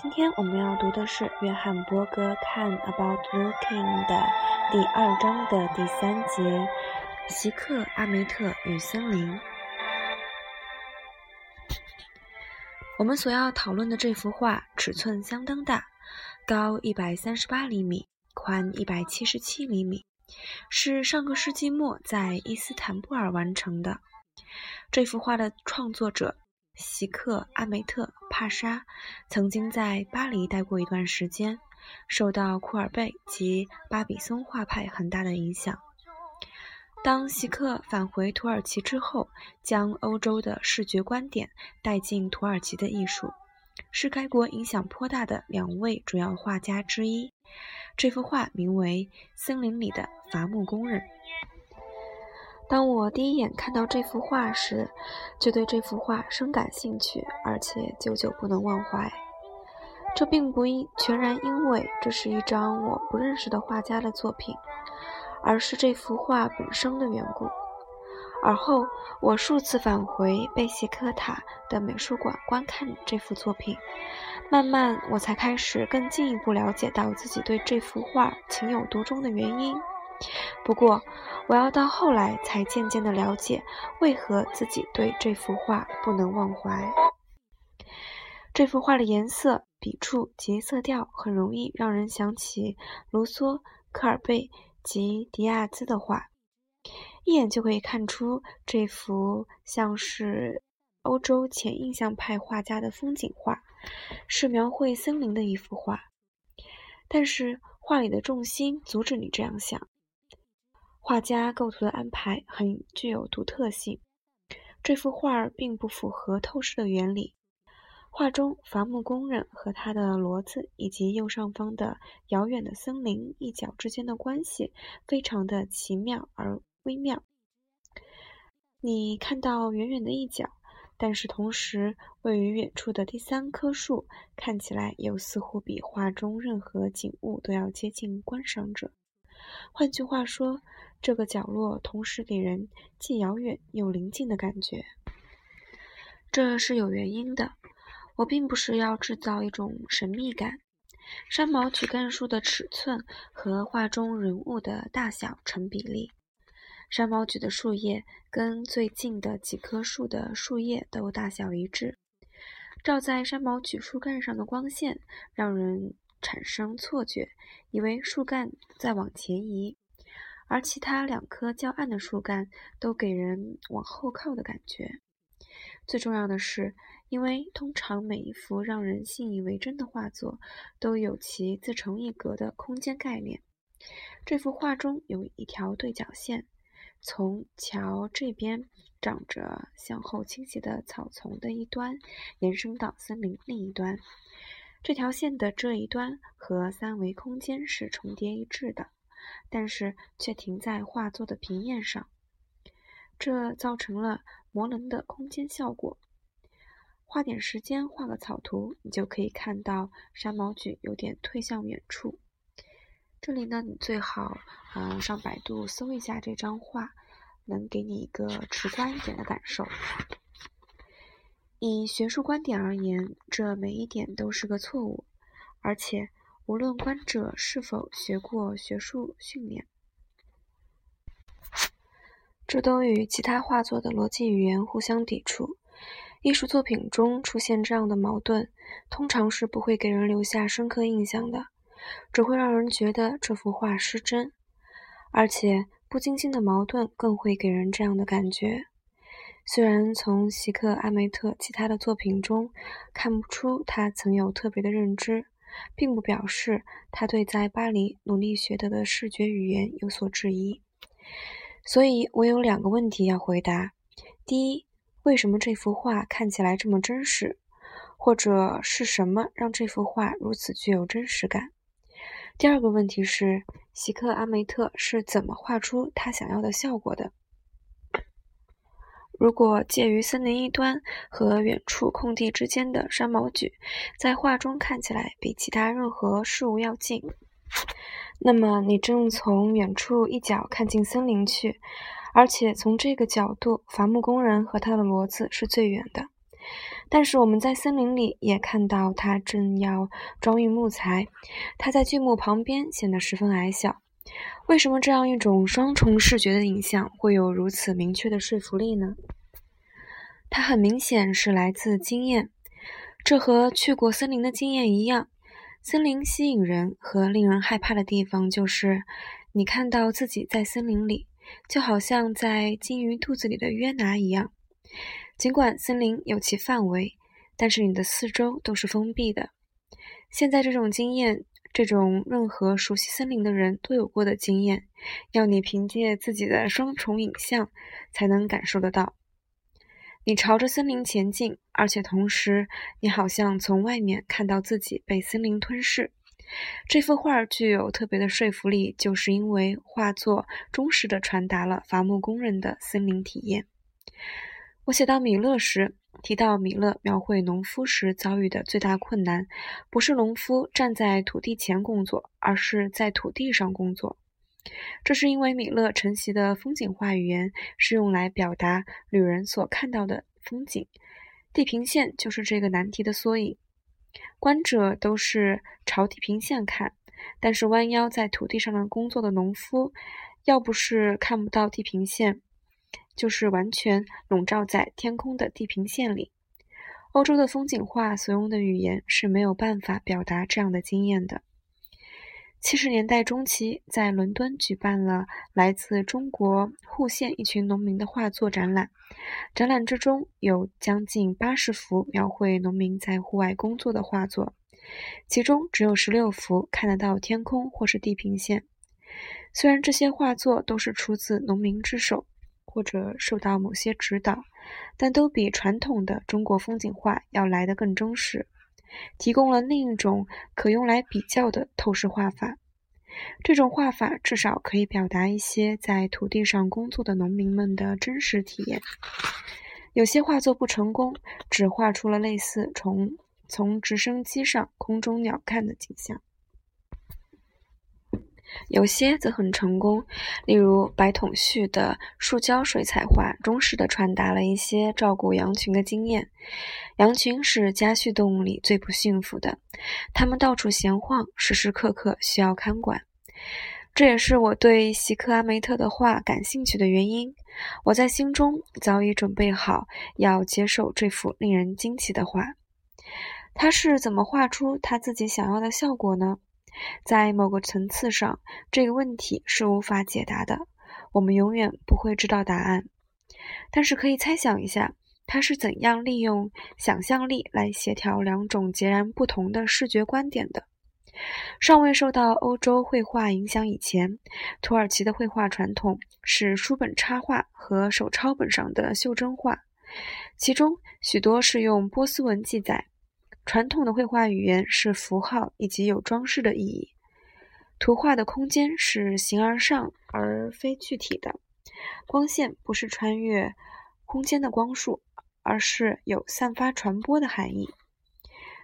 今天我们要读的是约翰伯格《看 About Looking》的第二章的第三节：席克阿梅特与森林。我们所要讨论的这幅画尺寸相当大，高一百三十八厘米，宽一百七十七厘米，是上个世纪末在伊斯坦布尔完成的。这幅画的创作者。席克阿梅特帕沙曾经在巴黎待过一段时间，受到库尔贝及巴比松画派很大的影响。当席克返回土耳其之后，将欧洲的视觉观点带进土耳其的艺术，是该国影响颇大的两位主要画家之一。这幅画名为《森林里的伐木工人》。当我第一眼看到这幅画时，就对这幅画深感兴趣，而且久久不能忘怀。这并不因全然因为这是一张我不认识的画家的作品，而是这幅画本身的缘故。而后，我数次返回贝西科塔的美术馆观看这幅作品，慢慢我才开始更进一步了解到自己对这幅画情有独钟的原因。不过，我要到后来才渐渐的了解，为何自己对这幅画不能忘怀。这幅画的颜色、笔触及色调很容易让人想起卢梭、科尔贝及迪亚兹的画，一眼就可以看出这幅像是欧洲前印象派画家的风景画，是描绘森林的一幅画。但是画里的重心阻止你这样想。画家构图的安排很具有独特性。这幅画并不符合透视的原理。画中伐木工人和他的骡子，以及右上方的遥远的森林一角之间的关系，非常的奇妙而微妙。你看到远远的一角，但是同时位于远处的第三棵树，看起来又似乎比画中任何景物都要接近观赏者。换句话说，这个角落同时给人既遥远又临近的感觉。这是有原因的。我并不是要制造一种神秘感。山毛榉干树的尺寸和画中人物的大小成比例。山毛榉的树叶跟最近的几棵树的树叶都大小一致。照在山毛榉树干上的光线，让人产生错觉，以为树干在往前移。而其他两棵较暗的树干都给人往后靠的感觉。最重要的是，因为通常每一幅让人信以为真的画作都有其自成一格的空间概念。这幅画中有一条对角线，从桥这边长着向后倾斜的草丛的一端，延伸到森林另一端。这条线的这一端和三维空间是重叠一致的。但是却停在画作的平面上，这造成了模棱的空间效果。花点时间画个草图，你就可以看到山毛榉有点退向远处。这里呢，你最好嗯上百度搜一下这张画，能给你一个直观一点的感受。以学术观点而言，这每一点都是个错误，而且。无论观者是否学过学术训练，这都与其他画作的逻辑语言互相抵触。艺术作品中出现这样的矛盾，通常是不会给人留下深刻印象的，只会让人觉得这幅画失真。而且不精心的矛盾更会给人这样的感觉。虽然从席克阿梅特其他的作品中看不出他曾有特别的认知。并不表示他对在巴黎努力学得的视觉语言有所质疑，所以我有两个问题要回答：第一，为什么这幅画看起来这么真实，或者是什么让这幅画如此具有真实感？第二个问题是，席克阿梅特是怎么画出他想要的效果的？如果介于森林一端和远处空地之间的山毛榉，在画中看起来比其他任何事物要近，那么你正从远处一角看进森林去，而且从这个角度，伐木工人和他的骡子是最远的。但是我们在森林里也看到他正要装运木材，他在巨木旁边显得十分矮小。为什么这样一种双重视觉的影像会有如此明确的说服力呢？它很明显是来自经验，这和去过森林的经验一样。森林吸引人和令人害怕的地方就是，你看到自己在森林里，就好像在鲸鱼肚子里的约拿一样。尽管森林有其范围，但是你的四周都是封闭的。现在这种经验。这种任何熟悉森林的人都有过的经验，要你凭借自己的双重影像才能感受得到。你朝着森林前进，而且同时你好像从外面看到自己被森林吞噬。这幅画具有特别的说服力，就是因为画作忠实地传达了伐木工人的森林体验。我写到米勒时。提到米勒描绘农夫时遭遇的最大困难，不是农夫站在土地前工作，而是在土地上工作。这是因为米勒承袭的风景画语言是用来表达旅人所看到的风景，地平线就是这个难题的缩影。观者都是朝地平线看，但是弯腰在土地上的工作的农夫，要不是看不到地平线。就是完全笼罩在天空的地平线里。欧洲的风景画所用的语言是没有办法表达这样的经验的。七十年代中期，在伦敦举办了来自中国户县一群农民的画作展览，展览之中有将近八十幅描绘农民在户外工作的画作，其中只有十六幅看得到天空或是地平线。虽然这些画作都是出自农民之手。或者受到某些指导，但都比传统的中国风景画要来得更真实，提供了另一种可用来比较的透视画法。这种画法至少可以表达一些在土地上工作的农民们的真实体验。有些画作不成功，只画出了类似从从直升机上空中鸟瞰的景象。有些则很成功，例如白统旭的树胶水彩画，忠实地传达了一些照顾羊群的经验。羊群是家畜动物里最不幸福的，它们到处闲晃，时时刻刻需要看管。这也是我对席克阿梅特的画感兴趣的原因。我在心中早已准备好要接受这幅令人惊奇的画。他是怎么画出他自己想要的效果呢？在某个层次上，这个问题是无法解答的。我们永远不会知道答案，但是可以猜想一下，他是怎样利用想象力来协调两种截然不同的视觉观点的。尚未受到欧洲绘画影响以前，土耳其的绘画传统是书本插画和手抄本上的袖珍画，其中许多是用波斯文记载。传统的绘画语言是符号以及有装饰的意义。图画的空间是形而上而非具体的，光线不是穿越空间的光束，而是有散发传播的含义。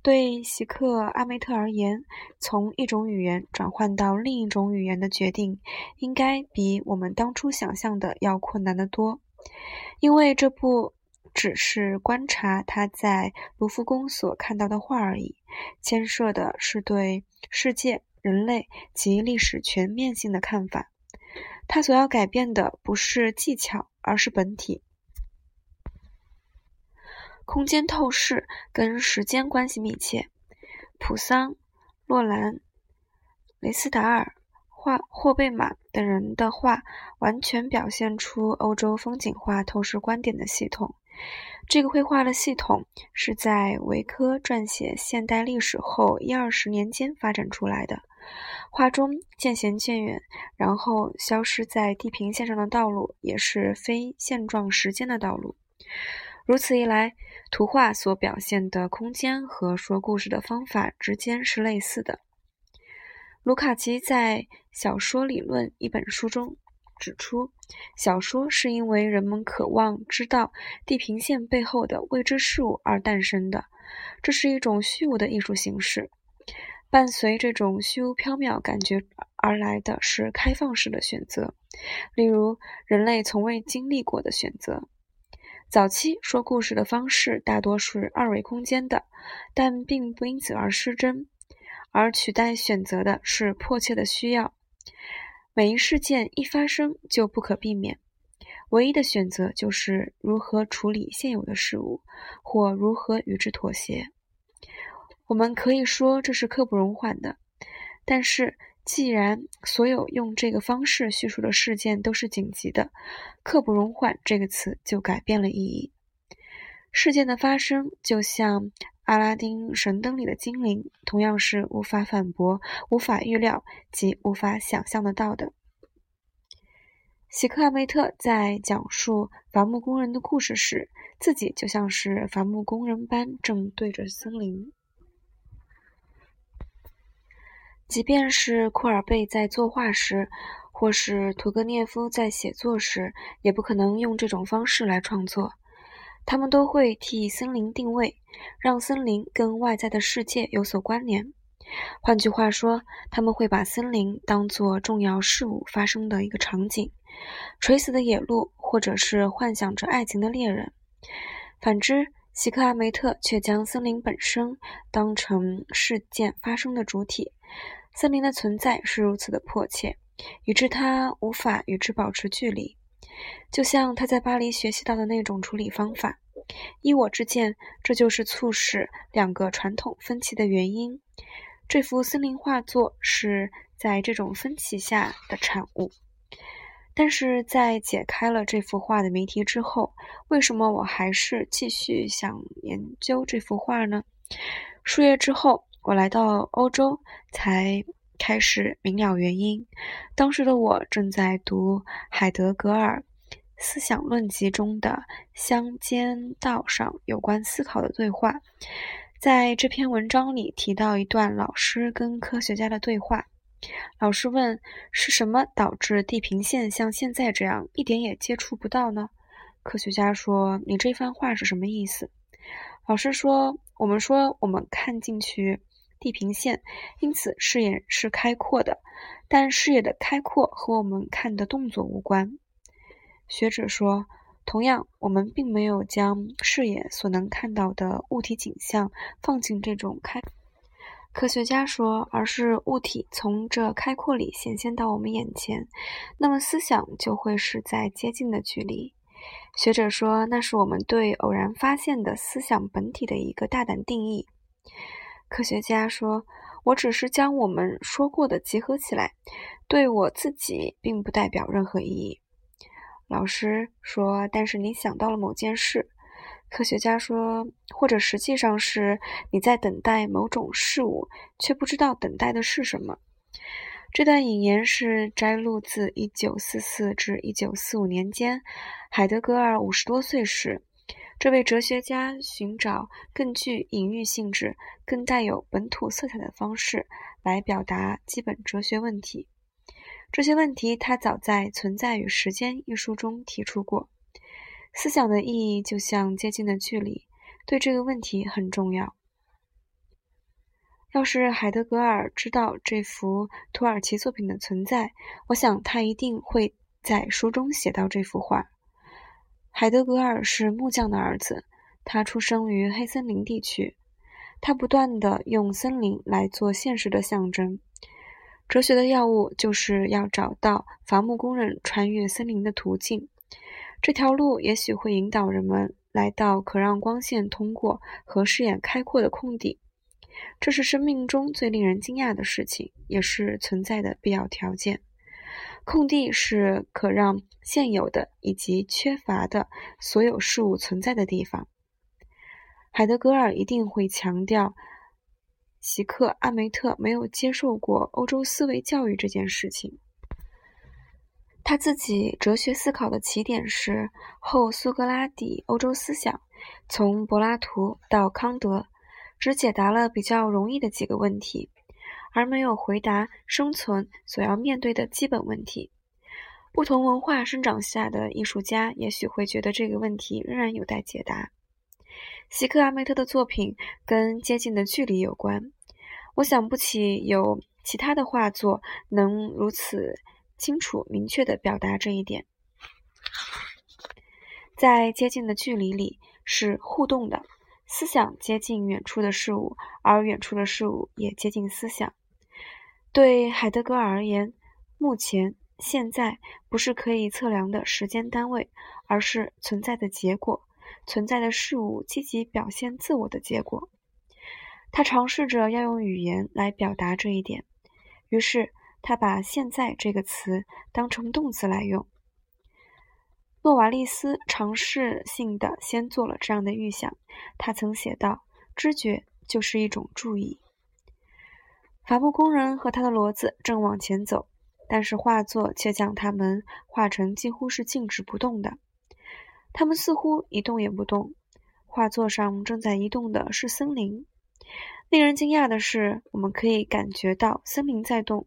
对席克阿梅特而言，从一种语言转换到另一种语言的决定，应该比我们当初想象的要困难得多，因为这部。只是观察他在卢浮宫所看到的画而已，牵涉的是对世界、人类及历史全面性的看法。他所要改变的不是技巧，而是本体。空间透视跟时间关系密切。普桑、洛兰、雷斯达尔、画霍贝玛等人的画，完全表现出欧洲风景画透视观点的系统。这个绘画的系统是在维科撰写现代历史后一二十年间发展出来的。画中渐行渐远，然后消失在地平线上的道路，也是非现状时间的道路。如此一来，图画所表现的空间和说故事的方法之间是类似的。卢卡奇在《小说理论》一本书中。指出，小说是因为人们渴望知道地平线背后的未知事物而诞生的。这是一种虚无的艺术形式。伴随这种虚无缥缈感觉而来的是开放式的选择，例如人类从未经历过的选择。早期说故事的方式大多是二维空间的，但并不因此而失真，而取代选择的是迫切的需要。每一事件一发生就不可避免，唯一的选择就是如何处理现有的事物，或如何与之妥协。我们可以说这是刻不容缓的，但是。既然所有用这个方式叙述的事件都是紧急的，“刻不容缓”这个词就改变了意义。事件的发生就像阿拉丁神灯里的精灵，同样是无法反驳、无法预料及无法想象得到的。席克阿梅特在讲述伐木工人的故事时，自己就像是伐木工人般，正对着森林。即便是库尔贝在作画时，或是屠格涅夫在写作时，也不可能用这种方式来创作。他们都会替森林定位，让森林跟外在的世界有所关联。换句话说，他们会把森林当作重要事物发生的一个场景，垂死的野鹿，或者是幻想着爱情的猎人。反之，希克阿梅特却将森林本身当成事件发生的主体。森林的存在是如此的迫切，以致他无法与之保持距离。就像他在巴黎学习到的那种处理方法。依我之见，这就是促使两个传统分歧的原因。这幅森林画作是在这种分歧下的产物。但是在解开了这幅画的谜题之后，为什么我还是继续想研究这幅画呢？数月之后。我来到欧洲，才开始明了原因。当时的我正在读海德格尔《思想论集》中的乡间道上有关思考的对话。在这篇文章里提到一段老师跟科学家的对话。老师问：“是什么导致地平线像现在这样一点也接触不到呢？”科学家说：“你这番话是什么意思？”老师说：“我们说我们看进去。”地平线，因此视野是开阔的，但视野的开阔和我们看的动作无关。学者说，同样，我们并没有将视野所能看到的物体景象放进这种开。科学家说，而是物体从这开阔里显现到我们眼前，那么思想就会是在接近的距离。学者说，那是我们对偶然发现的思想本体的一个大胆定义。科学家说：“我只是将我们说过的集合起来，对我自己并不代表任何意义。”老师说：“但是你想到了某件事。”科学家说：“或者实际上是你在等待某种事物，却不知道等待的是什么。”这段引言是摘录自1944至1945年间，海德格尔五十多岁时。这位哲学家寻找更具隐喻性质、更带有本土色彩的方式来表达基本哲学问题。这些问题他早在《存在与时间》一书中提出过。思想的意义就像接近的距离，对这个问题很重要。要是海德格尔知道这幅土耳其作品的存在，我想他一定会在书中写到这幅画。海德格尔是木匠的儿子，他出生于黑森林地区。他不断地用森林来做现实的象征。哲学的要务就是要找到伐木工人穿越森林的途径。这条路也许会引导人们来到可让光线通过和视野开阔的空地。这是生命中最令人惊讶的事情，也是存在的必要条件。空地是可让现有的以及缺乏的所有事物存在的地方。海德格尔一定会强调，席克阿梅特没有接受过欧洲思维教育这件事情。他自己哲学思考的起点是后苏格拉底欧洲思想，从柏拉图到康德，只解答了比较容易的几个问题。而没有回答生存所要面对的基本问题。不同文化生长下的艺术家也许会觉得这个问题仍然有待解答。席克阿梅特的作品跟接近的距离有关。我想不起有其他的画作能如此清楚明确地表达这一点。在接近的距离里是互动的，思想接近远处的事物，而远处的事物也接近思想。对海德格尔而言，目前、现在不是可以测量的时间单位，而是存在的结果，存在的事物积极表现自我的结果。他尝试着要用语言来表达这一点，于是他把“现在”这个词当成动词来用。诺瓦利斯尝试性的先做了这样的预想，他曾写道：“知觉就是一种注意。”伐木工人和他的骡子正往前走，但是画作却将他们画成几乎是静止不动的。他们似乎一动也不动。画作上正在移动的是森林。令人惊讶的是，我们可以感觉到森林在动，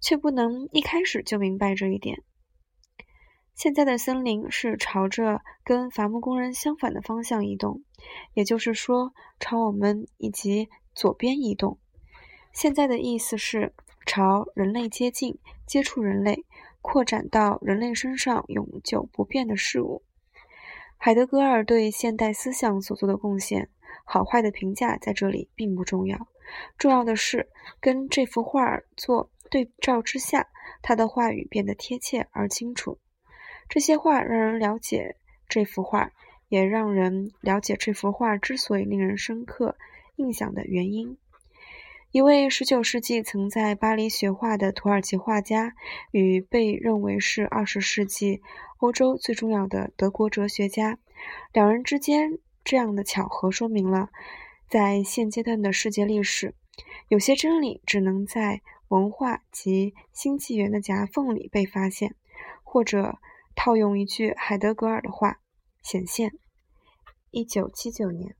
却不能一开始就明白这一点。现在的森林是朝着跟伐木工人相反的方向移动，也就是说，朝我们以及左边移动。现在的意思是朝人类接近，接触人类，扩展到人类身上永久不变的事物。海德格尔对现代思想所做的贡献，好坏的评价在这里并不重要，重要的是跟这幅画做对照之下，他的话语变得贴切而清楚。这些话让人了解这幅画，也让人了解这幅画之所以令人深刻印象的原因。一位十九世纪曾在巴黎学画的土耳其画家，与被认为是二十世纪欧洲最重要的德国哲学家，两人之间这样的巧合，说明了在现阶段的世界历史，有些真理只能在文化及新纪元的夹缝里被发现，或者。套用一句海德格尔的话，显现。一九七九年。